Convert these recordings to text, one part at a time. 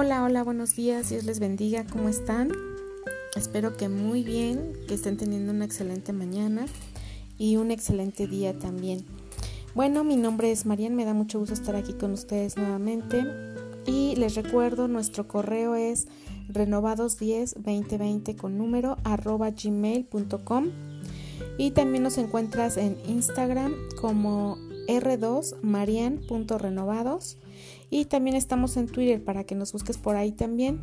Hola, hola, buenos días, Dios les bendiga, ¿cómo están? Espero que muy bien, que estén teniendo una excelente mañana y un excelente día también. Bueno, mi nombre es Marian, me da mucho gusto estar aquí con ustedes nuevamente y les recuerdo, nuestro correo es renovados102020 con número arroba gmail.com y también nos encuentras en Instagram como r2marian.renovados y también estamos en Twitter para que nos busques por ahí también.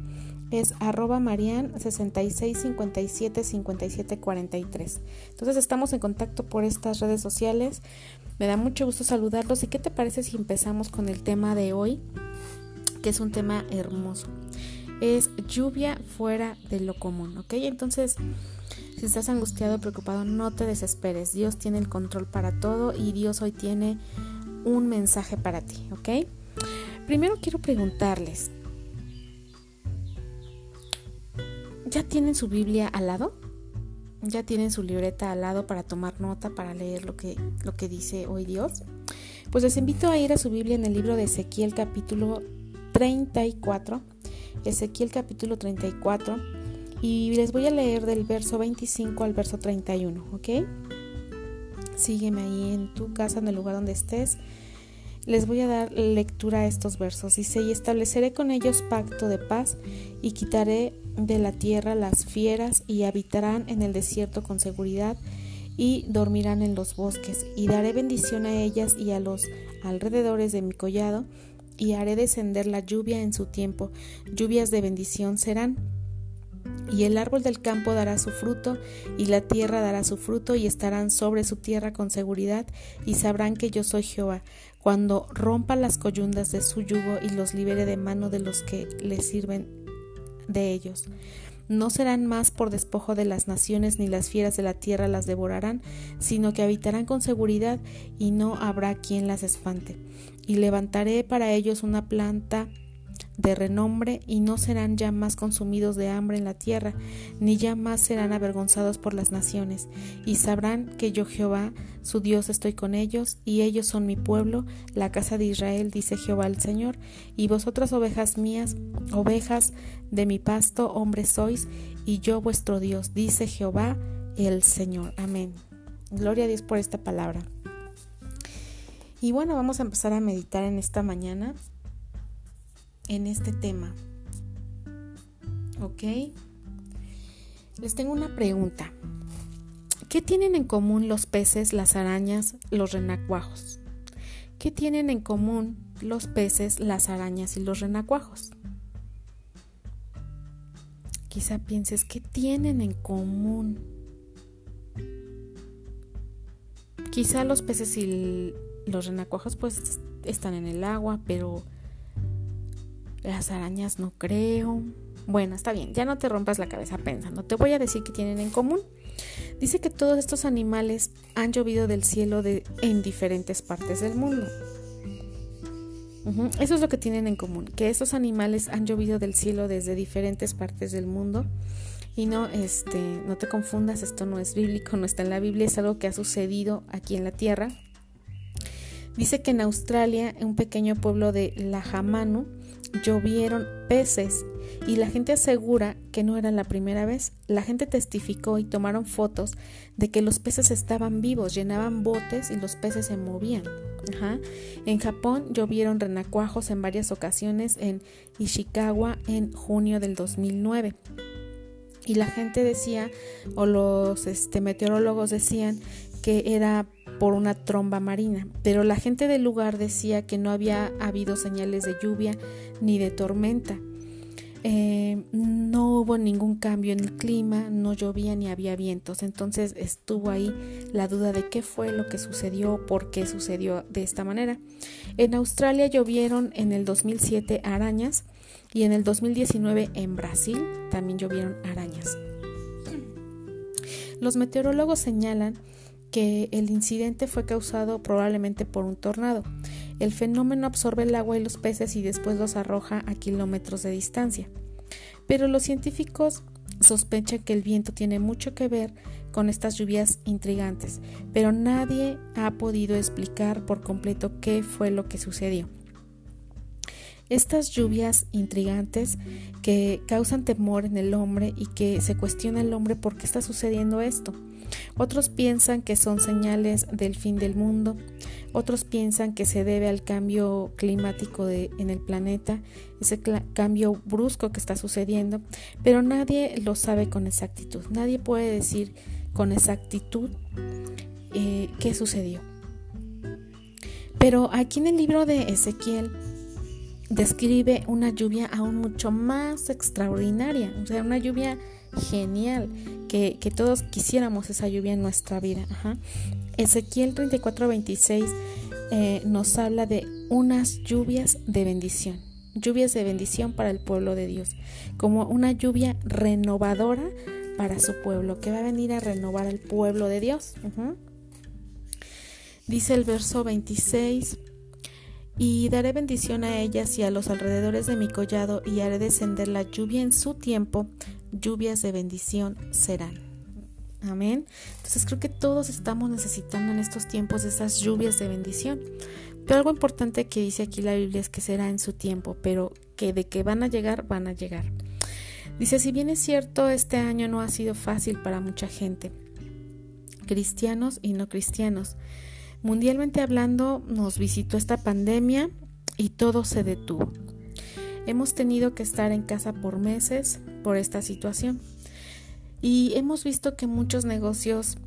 Es arroba marian 66575743. Entonces estamos en contacto por estas redes sociales. Me da mucho gusto saludarlos. ¿Y qué te parece si empezamos con el tema de hoy? Que es un tema hermoso. Es lluvia fuera de lo común, ¿ok? Entonces, si estás angustiado, preocupado, no te desesperes. Dios tiene el control para todo y Dios hoy tiene un mensaje para ti, ¿ok? Primero quiero preguntarles, ¿ya tienen su Biblia al lado? ¿Ya tienen su libreta al lado para tomar nota, para leer lo que, lo que dice hoy Dios? Pues les invito a ir a su Biblia en el libro de Ezequiel capítulo 34. Ezequiel capítulo 34. Y les voy a leer del verso 25 al verso 31, ¿ok? Sígueme ahí en tu casa, en el lugar donde estés les voy a dar lectura a estos versos. Dice, y estableceré con ellos pacto de paz, y quitaré de la tierra las fieras, y habitarán en el desierto con seguridad, y dormirán en los bosques, y daré bendición a ellas y a los alrededores de mi collado, y haré descender la lluvia en su tiempo, lluvias de bendición serán. Y el árbol del campo dará su fruto, y la tierra dará su fruto, y estarán sobre su tierra con seguridad, y sabrán que yo soy Jehová, cuando rompa las coyundas de su yugo y los libere de mano de los que le sirven de ellos. No serán más por despojo de las naciones, ni las fieras de la tierra las devorarán, sino que habitarán con seguridad, y no habrá quien las espante. Y levantaré para ellos una planta de renombre y no serán ya más consumidos de hambre en la tierra, ni ya más serán avergonzados por las naciones, y sabrán que yo Jehová, su Dios, estoy con ellos, y ellos son mi pueblo, la casa de Israel, dice Jehová el Señor, y vosotras ovejas mías, ovejas de mi pasto, hombres sois, y yo vuestro Dios, dice Jehová el Señor. Amén. Gloria a Dios por esta palabra. Y bueno, vamos a empezar a meditar en esta mañana en este tema. ¿Ok? Les tengo una pregunta. ¿Qué tienen en común los peces, las arañas, los renacuajos? ¿Qué tienen en común los peces, las arañas y los renacuajos? Quizá pienses, ¿qué tienen en común? Quizá los peces y los renacuajos pues están en el agua, pero las arañas no creo. Bueno, está bien, ya no te rompas la cabeza pensando. Te voy a decir qué tienen en común. Dice que todos estos animales han llovido del cielo de, en diferentes partes del mundo. Eso es lo que tienen en común, que estos animales han llovido del cielo desde diferentes partes del mundo. Y no, este, no te confundas, esto no es bíblico, no está en la Biblia, es algo que ha sucedido aquí en la tierra. Dice que en Australia, en un pequeño pueblo de Lahamanu, llovieron peces y la gente asegura que no era la primera vez. La gente testificó y tomaron fotos de que los peces estaban vivos, llenaban botes y los peces se movían. En Japón llovieron renacuajos en varias ocasiones en Ishikawa en junio del 2009. Y la gente decía, o los este, meteorólogos decían, que era por una tromba marina, pero la gente del lugar decía que no había habido señales de lluvia ni de tormenta. Eh, no hubo ningún cambio en el clima, no llovía ni había vientos, entonces estuvo ahí la duda de qué fue lo que sucedió, por qué sucedió de esta manera. En Australia llovieron en el 2007 arañas y en el 2019 en Brasil también llovieron arañas. Los meteorólogos señalan que el incidente fue causado probablemente por un tornado. El fenómeno absorbe el agua y los peces y después los arroja a kilómetros de distancia. Pero los científicos sospechan que el viento tiene mucho que ver con estas lluvias intrigantes, pero nadie ha podido explicar por completo qué fue lo que sucedió. Estas lluvias intrigantes que causan temor en el hombre y que se cuestiona el hombre por qué está sucediendo esto. Otros piensan que son señales del fin del mundo, otros piensan que se debe al cambio climático en el planeta, ese cambio brusco que está sucediendo, pero nadie lo sabe con exactitud, nadie puede decir con exactitud eh, qué sucedió. Pero aquí en el libro de Ezequiel describe una lluvia aún mucho más extraordinaria, o sea, una lluvia genial, que, todos quisiéramos esa lluvia en nuestra vida. Ezequiel 34, 26 eh, nos habla de unas lluvias de bendición, lluvias de bendición para el pueblo de Dios, como una lluvia renovadora para su pueblo, que va a venir a renovar al pueblo de Dios. Dice el verso 26, y daré bendición a ellas y a los alrededores de mi collado y haré descender la lluvia en su tiempo, lluvias de bendición serán. Amén. Entonces creo que todos estamos necesitando en estos tiempos esas lluvias de bendición. Pero algo importante que dice aquí la Biblia es que será en su tiempo, pero que de que van a llegar, van a llegar. Dice, si bien es cierto, este año no ha sido fácil para mucha gente, cristianos y no cristianos. Mundialmente hablando, nos visitó esta pandemia y todo se detuvo. Hemos tenido que estar en casa por meses por esta situación. Y hemos visto que muchos negocios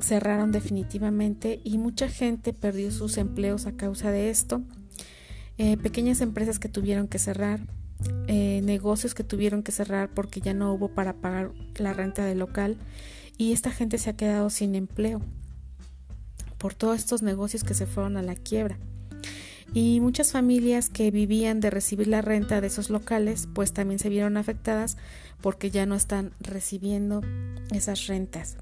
cerraron definitivamente y mucha gente perdió sus empleos a causa de esto. Eh, pequeñas empresas que tuvieron que cerrar, eh, negocios que tuvieron que cerrar porque ya no hubo para pagar la renta del local y esta gente se ha quedado sin empleo por todos estos negocios que se fueron a la quiebra. Y muchas familias que vivían de recibir la renta de esos locales, pues también se vieron afectadas porque ya no están recibiendo esas rentas.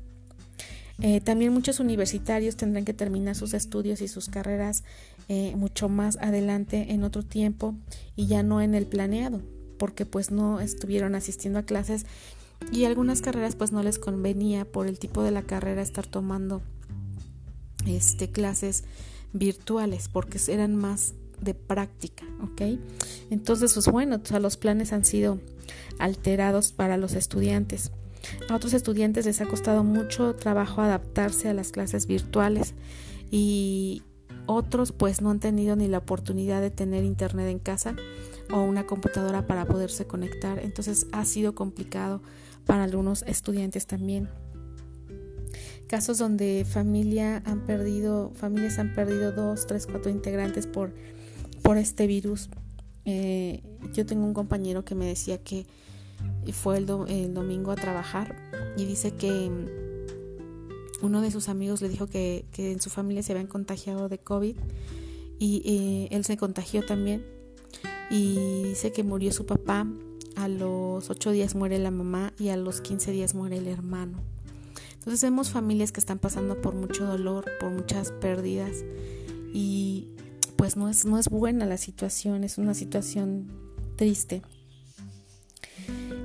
Eh, también muchos universitarios tendrán que terminar sus estudios y sus carreras eh, mucho más adelante en otro tiempo y ya no en el planeado, porque pues no estuvieron asistiendo a clases y algunas carreras pues no les convenía por el tipo de la carrera estar tomando este, clases virtuales porque eran más de práctica, ¿ok? Entonces, pues bueno, los planes han sido alterados para los estudiantes. A otros estudiantes les ha costado mucho trabajo adaptarse a las clases virtuales y otros pues no han tenido ni la oportunidad de tener internet en casa o una computadora para poderse conectar. Entonces ha sido complicado para algunos estudiantes también casos donde familia han perdido, familias han perdido dos, tres, cuatro integrantes por, por este virus. Eh, yo tengo un compañero que me decía que fue el, domingo a trabajar y dice que mm, uno de sus amigos le dijo que, en su familia se habían contagiado de COVID y eh, él se contagió también y dice que murió su papá, a los ocho días muere la mamá y a los 15 días muere el hermano. Entonces vemos familias que están pasando por mucho dolor, por muchas pérdidas y pues no es, no es buena la situación, es una situación triste.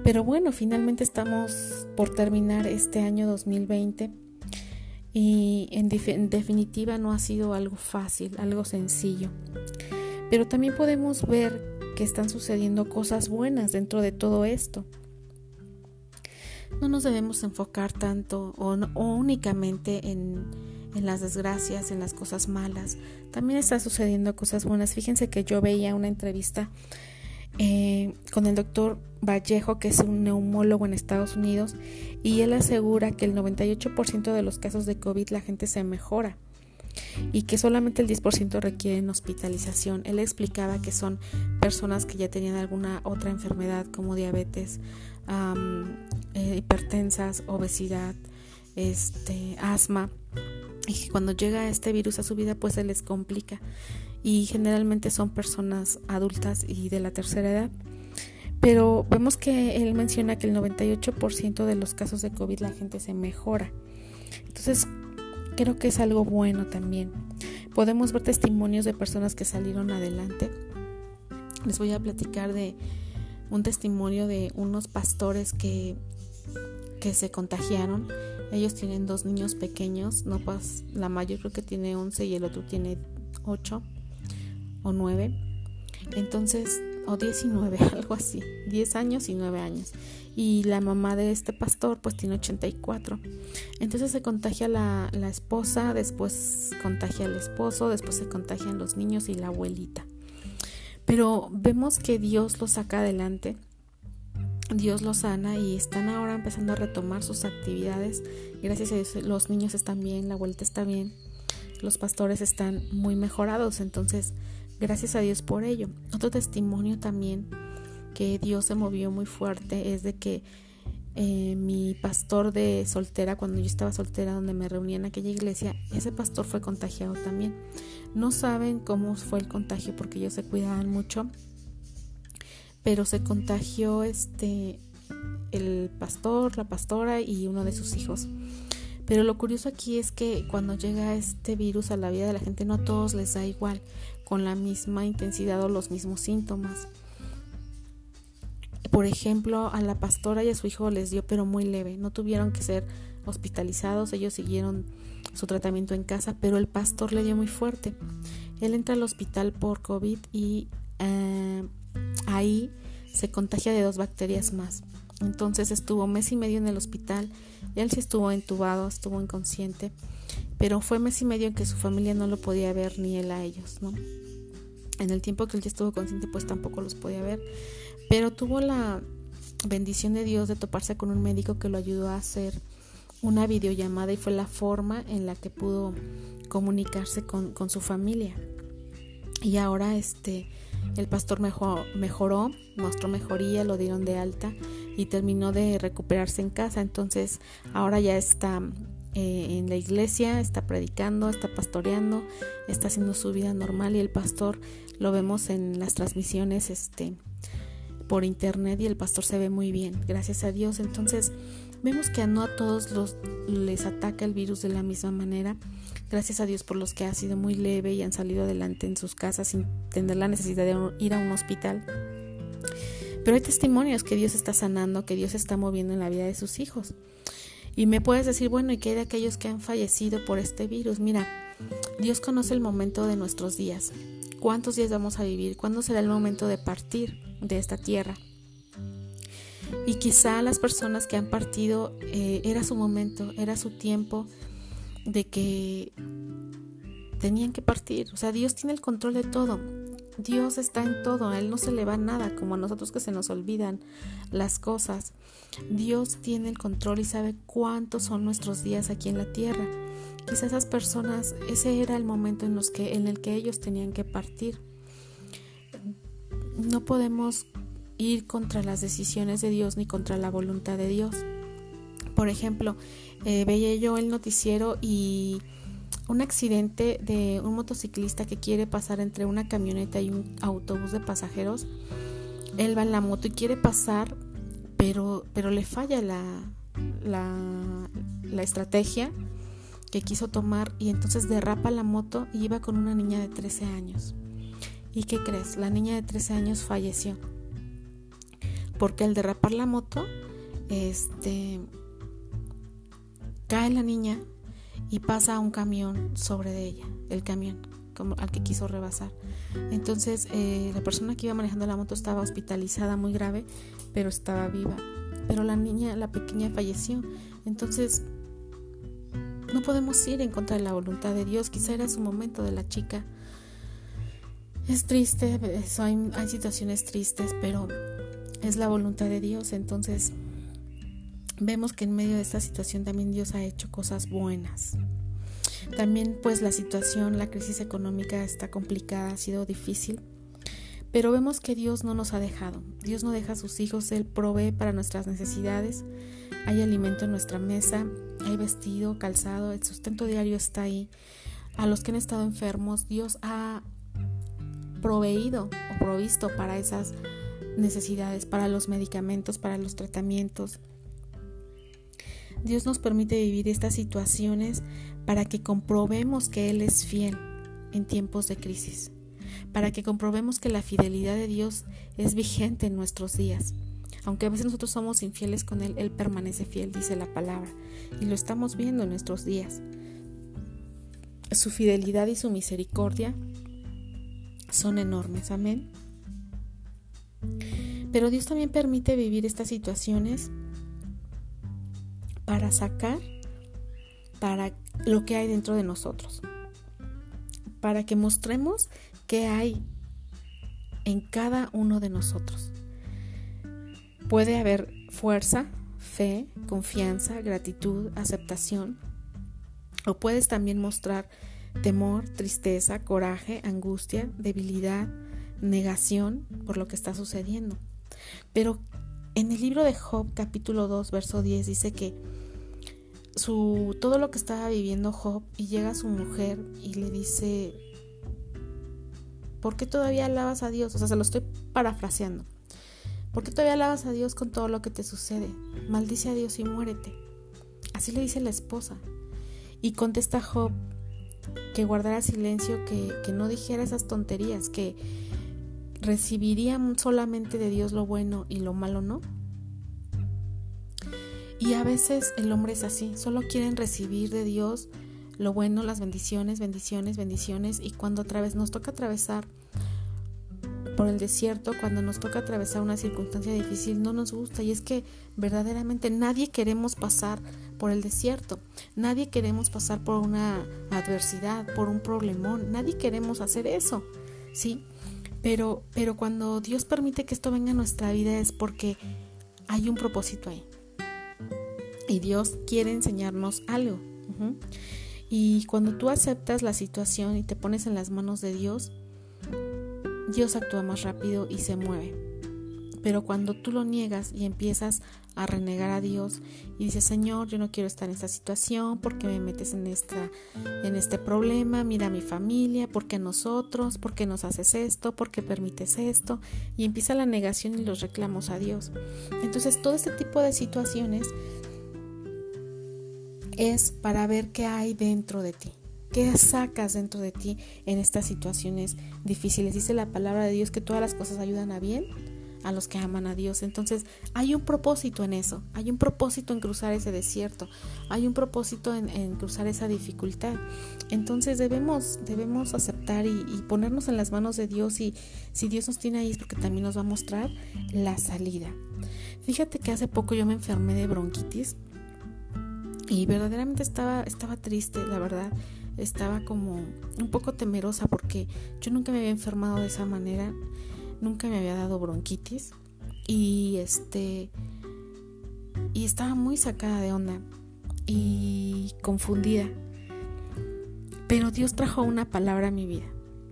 Pero bueno, finalmente estamos por terminar este año 2020 y en, en, definitiva no ha sido algo fácil, algo sencillo. Pero también podemos ver que están sucediendo cosas buenas dentro de todo esto no nos debemos enfocar tanto o, únicamente en, las desgracias, en las cosas malas. También está sucediendo cosas buenas. Fíjense que yo veía una entrevista eh, con el doctor Vallejo, que es un neumólogo en Estados Unidos, y él asegura que el 98% de los casos de COVID la gente se mejora y que solamente el 10% requieren hospitalización. Él explicaba que son personas que ya tenían alguna otra enfermedad como diabetes, eh, hipertensas, obesidad, este, asma, y que cuando llega este virus a su vida pues se les complica y generalmente son personas adultas y de la tercera edad. Pero vemos que él menciona que el 98% de los casos de COVID la gente se mejora. Entonces, creo que es algo bueno también. Podemos ver testimonios de personas que salieron adelante. Les voy a platicar de un testimonio de unos pastores que, que se contagiaron. Ellos tienen dos niños pequeños, no pues la mayor creo que tiene 11 y el otro tiene 8 o 9. Entonces o 19, algo así, 10 años y 9 años. Y la mamá de este pastor pues tiene 84. Entonces se contagia la, la esposa, después contagia el esposo, después se contagian los niños y la abuelita. Pero vemos que Dios lo saca adelante, Dios los sana y están ahora empezando a retomar sus actividades. Gracias a Dios los niños están bien, la abuelita está bien, los pastores están muy mejorados, entonces Gracias a Dios por ello. Otro testimonio también que Dios se movió muy fuerte es de que eh, mi pastor de soltera, cuando yo estaba soltera, donde me reuní en aquella iglesia, ese pastor fue contagiado también. No saben cómo fue el contagio porque ellos se cuidaban mucho, pero se contagió este el pastor, la pastora y uno de sus hijos. Pero lo curioso aquí es que cuando llega este virus a la vida de la gente no a todos les da igual con la misma intensidad o los mismos síntomas. Por ejemplo, a la pastora y a su hijo les dio pero muy leve, no tuvieron que ser hospitalizados, ellos siguieron su tratamiento en casa, pero el pastor le dio muy fuerte. Él entra al hospital por COVID y eh, ahí se contagia de dos bacterias más. Entonces estuvo mes y medio en el hospital, y él sí estuvo entubado, estuvo inconsciente pero fue mes y medio en que su familia no lo podía ver ni él a ellos, ¿no? En el tiempo que él ya estuvo consciente, pues tampoco los podía ver, pero tuvo la bendición de Dios de toparse con un médico que lo ayudó a hacer una videollamada y fue la forma en la que pudo comunicarse con, su familia. Y ahora este el pastor mejor, mejoró, mostró mejoría, lo dieron de alta y terminó de recuperarse en casa. Entonces ahora ya está eh, en la iglesia, está predicando, está pastoreando, está haciendo su vida normal y el pastor lo vemos en las transmisiones este, por internet y el pastor se ve muy bien, gracias a Dios. Entonces vemos que no a todos los, les ataca el virus de la misma manera. Gracias a Dios por los que ha sido muy leve y han salido adelante en sus casas sin tener la necesidad de ir a un hospital. Pero hay testimonios que Dios está sanando, que Dios está moviendo en la vida de sus hijos. Y me puedes decir, bueno, ¿y qué hay de aquellos que han fallecido por este virus? Mira, Dios conoce el momento de nuestros días. ¿Cuántos días vamos a vivir? ¿Cuándo será el momento de partir de esta tierra? Y quizá las personas que han partido eh, era su momento, era su tiempo de que tenían que partir. O sea, Dios tiene el control de todo. Dios está en todo, a Él no se le va nada, como a nosotros que se nos olvidan las cosas. Dios tiene el control y sabe cuántos son nuestros días aquí en la tierra. Quizás esas personas, ese era el momento en, los que, en el que ellos tenían que partir. No podemos ir contra las decisiones de Dios ni contra la voluntad de Dios. Por ejemplo, eh, veía yo el noticiero y un accidente de un motociclista que quiere pasar entre una camioneta y un autobús de pasajeros. Él va en la moto y quiere pasar, pero, pero le falla la, la, la estrategia que quiso tomar y entonces derrapa la moto y iba con una niña de 13 años. ¿Y qué crees? La niña de 13 años falleció. Porque al derrapar la moto, este cae la niña y pasa un camión sobre ella, el camión como al que quiso rebasar. Entonces eh, la persona que iba manejando la moto estaba hospitalizada muy grave, pero estaba viva. Pero la niña, la pequeña, falleció. Entonces no podemos ir en contra de la voluntad de Dios. Quizá era su momento de la chica. Es triste, hay, hay situaciones tristes, pero es la voluntad de Dios. Entonces vemos que en medio de esta situación también Dios ha hecho cosas buenas. También pues la situación, la crisis económica está complicada, ha sido difícil, pero vemos que Dios no nos ha dejado. Dios no deja a sus hijos, Él provee para nuestras necesidades. Hay alimento en nuestra mesa, hay vestido, calzado, el sustento diario está ahí. A los que han estado enfermos, Dios ha proveído o provisto para esas necesidades, para los medicamentos, para los tratamientos. Dios nos permite vivir estas situaciones para que comprobemos que Él es fiel en tiempos de crisis, para que comprobemos que la fidelidad de Dios es vigente en nuestros días. Aunque a veces nosotros somos infieles con Él, Él permanece fiel, dice la palabra, y lo estamos viendo en nuestros días. Su fidelidad y su misericordia son enormes, amén. Pero Dios también permite vivir estas situaciones para sacar para lo que hay dentro de nosotros. Para que mostremos qué hay en cada uno de nosotros. Puede haber fuerza, fe, confianza, gratitud, aceptación. O puedes también mostrar temor, tristeza, coraje, angustia, debilidad, negación por lo que está sucediendo. Pero en el libro de Job capítulo 2 verso 10 dice que su todo lo que estaba viviendo Job y llega su mujer y le dice ¿Por qué todavía alabas a Dios? O sea, se lo estoy parafraseando. ¿Por qué todavía alabas a Dios con todo lo que te sucede? Maldice a Dios y muérete. Así le dice la esposa. Y contesta Job que guardara silencio, que, que no dijera esas tonterías, que recibiría solamente de Dios lo bueno y lo malo no. Y a veces el hombre es así, solo quieren recibir de Dios lo bueno, las bendiciones, bendiciones, bendiciones. Y cuando otra vez nos toca atravesar por el desierto, cuando nos toca atravesar una circunstancia difícil, no nos gusta. Y es que verdaderamente nadie queremos pasar por el desierto, nadie queremos pasar por una adversidad, por un problemón, nadie queremos hacer eso, ¿sí? Pero, pero cuando Dios permite que esto venga a nuestra vida es porque hay un propósito ahí. Y Dios quiere enseñarnos algo. Y cuando tú aceptas la situación y te pones en las manos de Dios, Dios actúa más rápido y se mueve. Pero cuando tú lo niegas y empiezas a renegar a Dios y dices, Señor, yo no quiero estar en esta situación, porque me metes en, esta, en este problema? Mira a mi familia, ¿por qué nosotros? ¿Por qué nos haces esto? ¿Por qué permites esto? Y empieza la negación y los reclamos a Dios. Entonces todo este tipo de situaciones es para ver qué hay dentro de ti. ¿Qué sacas dentro de ti en estas situaciones difíciles? Dice la palabra de Dios que todas las cosas ayudan a bien a los que aman a Dios. Entonces hay un propósito en eso, hay un propósito en cruzar ese desierto, hay un propósito en, cruzar esa dificultad. Entonces debemos, debemos aceptar y, y, ponernos en las manos de Dios y si Dios nos tiene ahí es porque también nos va a mostrar la salida. Fíjate que hace poco yo me enfermé de bronquitis y verdaderamente estaba, estaba triste, la verdad. Estaba como un poco temerosa porque yo nunca me había enfermado de esa manera, nunca me había dado bronquitis y este y estaba muy sacada de onda y confundida. Pero Dios trajo una palabra a mi vida.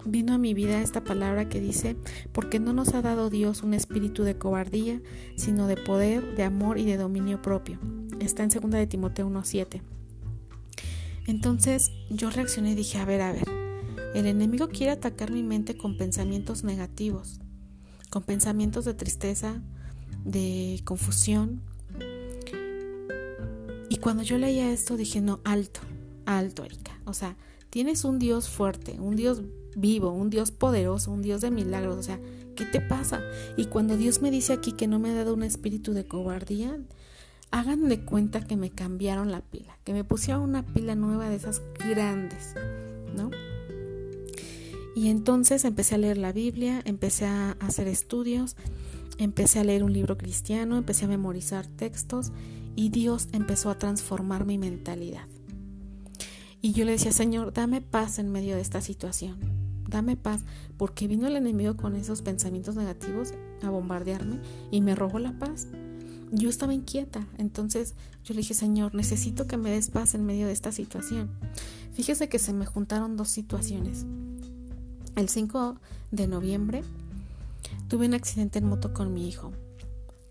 Vino a mi vida esta palabra que dice, porque no nos ha dado Dios un espíritu de cobardía, sino de poder, de amor y de dominio propio está en 2 de Timoteo 1.7. Entonces yo reaccioné y dije, a ver, a ver, el enemigo quiere atacar mi mente con pensamientos negativos, con pensamientos de tristeza, de confusión. Y cuando yo leía esto dije, no, alto, alto, Erika. O sea, tienes un Dios fuerte, un Dios vivo, un Dios poderoso, un Dios de milagros. O sea, ¿qué te pasa? Y cuando Dios me dice aquí que no me ha dado un espíritu de cobardía, hagan de cuenta que me cambiaron la pila, que me pusieron una pila nueva de esas grandes, ¿no? Y entonces empecé a leer la Biblia, empecé a hacer estudios, empecé a leer un libro cristiano, empecé a memorizar textos y Dios empezó a transformar mi mentalidad. Y yo le decía, Señor, dame paz en medio de esta situación, dame paz, porque vino el enemigo con esos pensamientos negativos a bombardearme y me robó la paz yo estaba inquieta. Entonces yo le dije, Señor, necesito que me des paz en medio de esta situación. Fíjese que se me juntaron dos situaciones. El 5 de noviembre tuve un accidente en moto con mi hijo.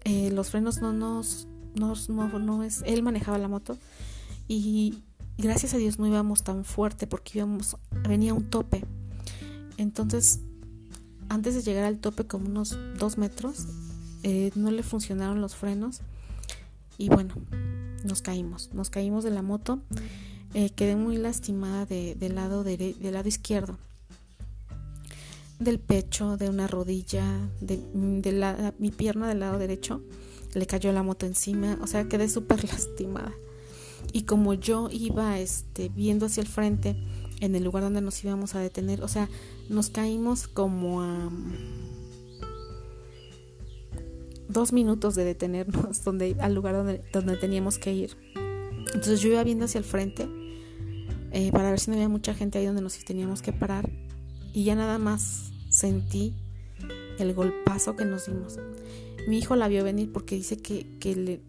Eh, los frenos no nos, no, no es, él manejaba la moto y gracias a Dios no íbamos tan fuerte porque íbamos, venía un tope. Entonces, antes de llegar al tope como unos dos metros, eh, no le funcionaron los frenos y bueno, nos caímos, nos caímos de la moto, eh, quedé muy lastimada de, lado del lado izquierdo, del pecho, de una rodilla, de, la, mi pierna del lado derecho, le cayó la moto encima, o sea, quedé súper lastimada. Y como yo iba este, viendo hacia el frente, en el lugar donde nos íbamos a detener, o sea, nos caímos como a dos minutos de detenernos donde, al lugar donde, donde teníamos que ir. Entonces yo iba viendo hacia el frente eh, para ver si no había mucha gente ahí donde nos teníamos que parar y ya nada más sentí el golpazo que nos dimos. Mi hijo la vio venir porque dice que,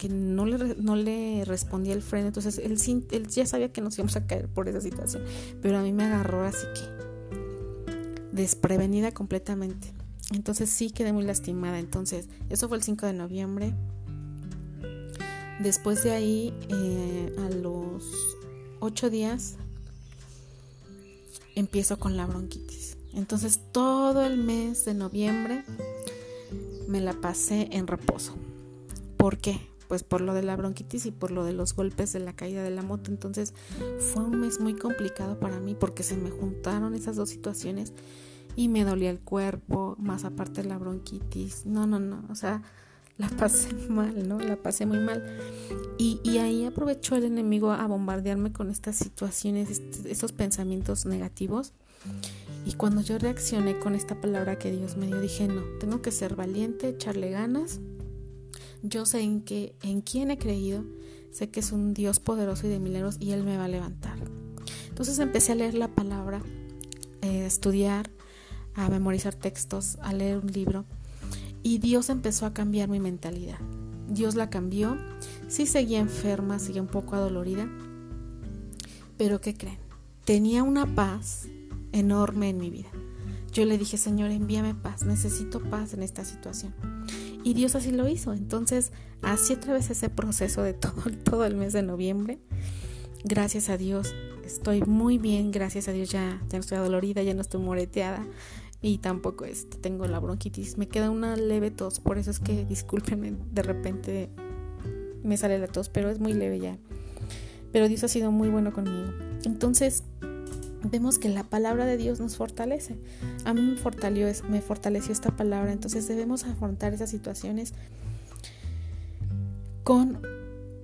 no, le, no le respondía el freno, entonces él, ya sabía que nos íbamos a caer por esa situación, pero a mí me agarró así que desprevenida completamente. Entonces sí quedé muy lastimada. Entonces, eso fue el 5 de noviembre. Después de ahí, eh, a los 8 días, empiezo con la bronquitis. Entonces, todo el mes de noviembre me la pasé en reposo. ¿Por qué? Pues por lo de la bronquitis y por lo de los golpes de la caída de la moto. Entonces, fue un mes muy complicado para mí porque se me juntaron esas dos situaciones y me dolía el cuerpo, más aparte de la bronquitis. No, no, no, o sea, la pasé mal, ¿no? La pasé muy mal. Y, y ahí aprovechó el enemigo a bombardearme con estas situaciones, estos pensamientos negativos. Y cuando yo reaccioné con esta palabra que Dios me dio, dije, no, tengo que ser valiente, echarle ganas. Yo sé en, que, en quién he creído, sé que es un Dios poderoso y de milagros y Él me va a levantar. Entonces empecé a leer la palabra, eh, estudiar, a memorizar textos, a leer un libro. Y Dios empezó a cambiar mi mentalidad. Dios la cambió. Sí seguía enferma, seguía un poco adolorida. Pero ¿qué creen? Tenía una paz enorme en mi vida. Yo le dije, Señor, envíame paz, necesito paz en esta situación. Y Dios así lo hizo. Entonces, así a través ese proceso de todo, todo el mes de noviembre. Gracias a Dios, estoy muy bien, gracias a Dios ya, ya no estoy adolorida, ya no estoy moreteada, y tampoco este, tengo la bronquitis. Me queda una leve tos, por eso es que discúlpenme, de repente me sale la tos, pero es muy leve ya. Pero Dios ha sido muy bueno conmigo. Entonces, vemos que la palabra de Dios nos fortalece. A mí me fortaleció, esta palabra, entonces debemos afrontar esas situaciones con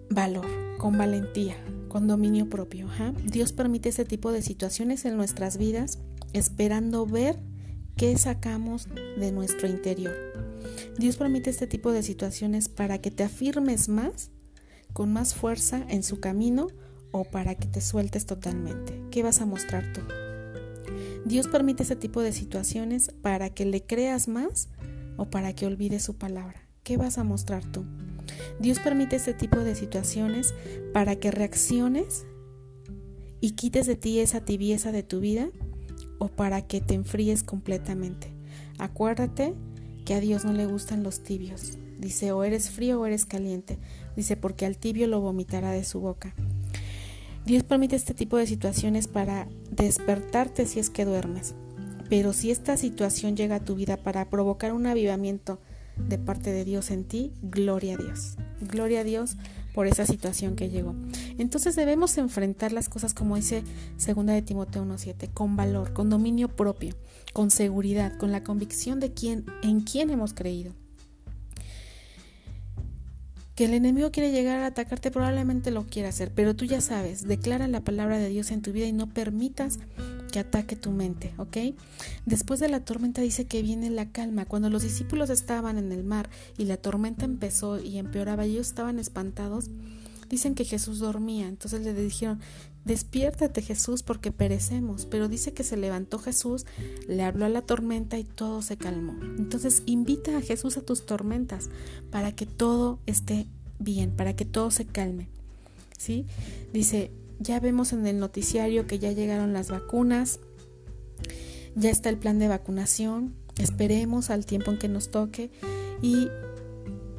valor, con valentía, con dominio propio. Dios permite este tipo de situaciones en nuestras vidas esperando ver ¿Qué sacamos de nuestro interior? Dios permite este tipo de situaciones para que te afirmes más, con más fuerza en su camino o para que te sueltes totalmente. ¿Qué vas a mostrar tú? Dios permite este tipo de situaciones para que le creas más o para que olvides su palabra. ¿Qué vas a mostrar tú? Dios permite este tipo de situaciones para que reacciones y quites de ti esa tibieza de tu vida o para que te enfríes completamente. Acuérdate que a Dios no le gustan los tibios. Dice, o eres frío o eres caliente. Dice, porque al tibio lo vomitará de su boca. Dios permite este tipo de situaciones para despertarte si es que duermes. Pero si esta situación llega a tu vida para provocar un avivamiento de parte de Dios en ti, gloria a Dios. Gloria a Dios por esa situación que llegó. Entonces debemos enfrentar las cosas como dice segunda de Timoteo 1:7, con valor, con dominio propio, con seguridad, con la convicción de quién en quién hemos creído. Que el enemigo quiere llegar a atacarte, probablemente lo quiera hacer, pero tú ya sabes, declara la palabra de Dios en tu vida y no permitas que ataque tu mente, ¿ok? Después de la tormenta dice que viene la calma. Cuando los discípulos estaban en el mar y la tormenta empezó y empeoraba, ellos estaban espantados. Dicen que Jesús dormía, entonces le dijeron, despiértate Jesús porque perecemos. Pero dice que se levantó Jesús, le habló a la tormenta y todo se calmó. Entonces invita a Jesús a tus tormentas para que todo esté bien, para que todo se calme. ¿Sí? Dice, ya vemos en el noticiario que ya llegaron las vacunas, ya está el plan de vacunación, esperemos al tiempo en que nos toque y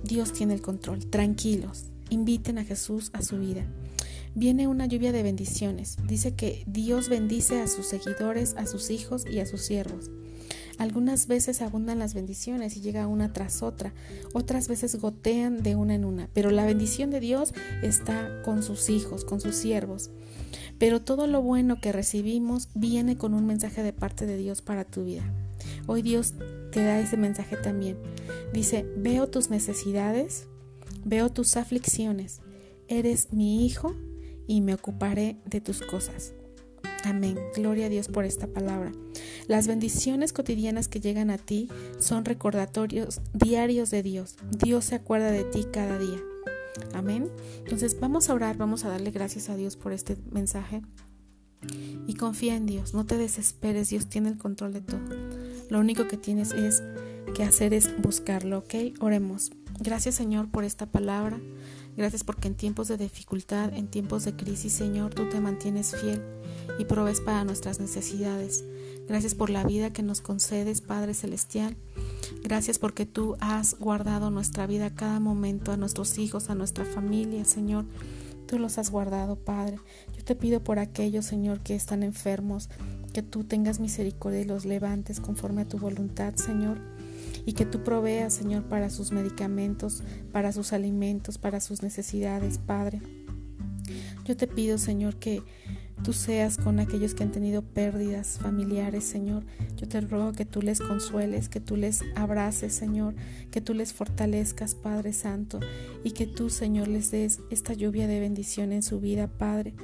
Dios tiene el control, tranquilos, inviten a Jesús a su vida. Viene una lluvia de bendiciones. Dice que Dios bendice a sus seguidores, a sus hijos y a sus siervos. Algunas veces abundan las bendiciones y llega una tras otra, otras veces gotean de una en una, pero la bendición de Dios está con sus hijos, con sus siervos. Pero todo lo bueno que recibimos viene con un mensaje de parte de Dios para tu vida. Hoy Dios te da ese mensaje también. Dice, veo tus necesidades, veo tus aflicciones, eres mi hijo y me ocuparé de tus cosas. Amén. Gloria a Dios por esta palabra. Las bendiciones cotidianas que llegan a ti son recordatorios diarios de Dios. Dios se acuerda de ti cada día. Amén. Entonces vamos a orar, vamos a darle gracias a Dios por este mensaje. Y confía en Dios, no te desesperes, Dios tiene el control de todo. Lo único que tienes es que hacer es buscarlo, ¿ok? Oremos. Gracias Señor por esta palabra. Gracias porque en tiempos de dificultad, en tiempos de crisis, Señor, tú te mantienes fiel y provees para nuestras necesidades. Gracias por la vida que nos concedes, Padre Celestial. Gracias porque tú has guardado nuestra vida cada momento, a nuestros hijos, a nuestra familia, Señor. Tú los has guardado, Padre. Yo te pido por aquellos, Señor, que están enfermos, que tú tengas misericordia y los levantes conforme a tu voluntad, Señor y que tú proveas, Señor, para sus medicamentos, para sus alimentos, para sus necesidades, Padre. Yo te pido, Señor, que tú seas con aquellos que han tenido pérdidas familiares, Señor. Yo te ruego que tú les consueles, que tú les abraces, Señor, que tú les fortalezcas, Padre Santo, y que tú, Señor, les des esta lluvia de bendición en su vida, Padre.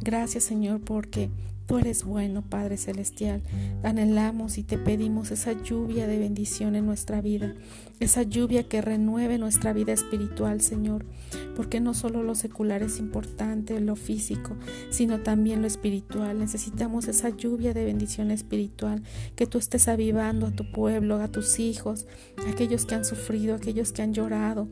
Gracias, Señor, porque Tú eres bueno, Padre Celestial. Anhelamos y te pedimos esa lluvia de bendición en nuestra vida, esa lluvia que renueve nuestra vida espiritual, Señor, porque no solo lo secular es importante, lo físico, sino también lo espiritual. Necesitamos esa lluvia de bendición espiritual, que tú estés avivando a tu pueblo, a tus hijos, a aquellos que han sufrido, a aquellos que han llorado,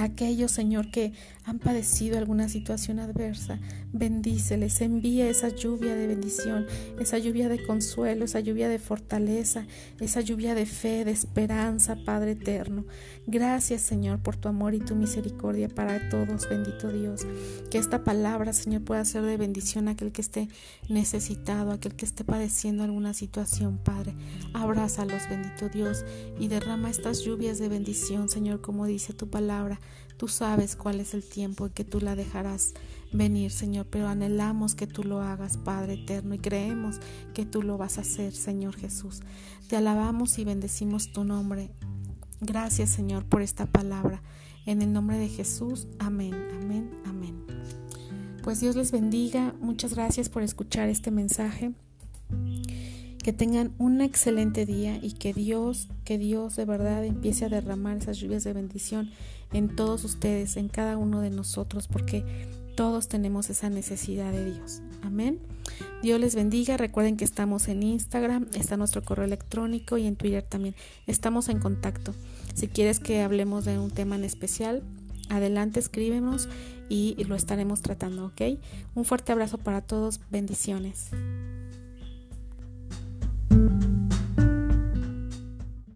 aquellos, Señor, que han padecido alguna situación adversa, bendíceles, envía esa lluvia de bendición, esa lluvia de consuelo, esa lluvia de fortaleza, esa lluvia de fe, de esperanza, Padre eterno. Gracias, Señor, por tu amor y tu misericordia para todos, bendito Dios. Que esta palabra, Señor, pueda ser de bendición a aquel que esté necesitado, a aquel que esté padeciendo alguna situación, Padre. Abrázalos, bendito Dios, y derrama estas lluvias de bendición, Señor, como dice tu palabra Tú sabes cuál es el tiempo en que tú la dejarás venir, Señor, pero anhelamos que tú lo hagas, Padre eterno, y creemos que tú lo vas a hacer, Señor Jesús. Te alabamos y bendecimos tu nombre. Gracias, Señor, por esta palabra. En el nombre de Jesús, amén, amén, amén. Pues Dios les bendiga. Muchas gracias por escuchar este mensaje. Que tengan un excelente día y que Dios, que Dios de verdad empiece a derramar esas lluvias de bendición en todos ustedes, en cada uno de nosotros, porque todos tenemos esa necesidad de Dios. Amén. Dios les bendiga. Recuerden que estamos en Instagram, está nuestro correo electrónico y en Twitter también. Estamos en contacto. Si quieres que hablemos de un tema en especial, adelante escríbenos y lo estaremos tratando, ¿ok? Un fuerte abrazo para todos. Bendiciones.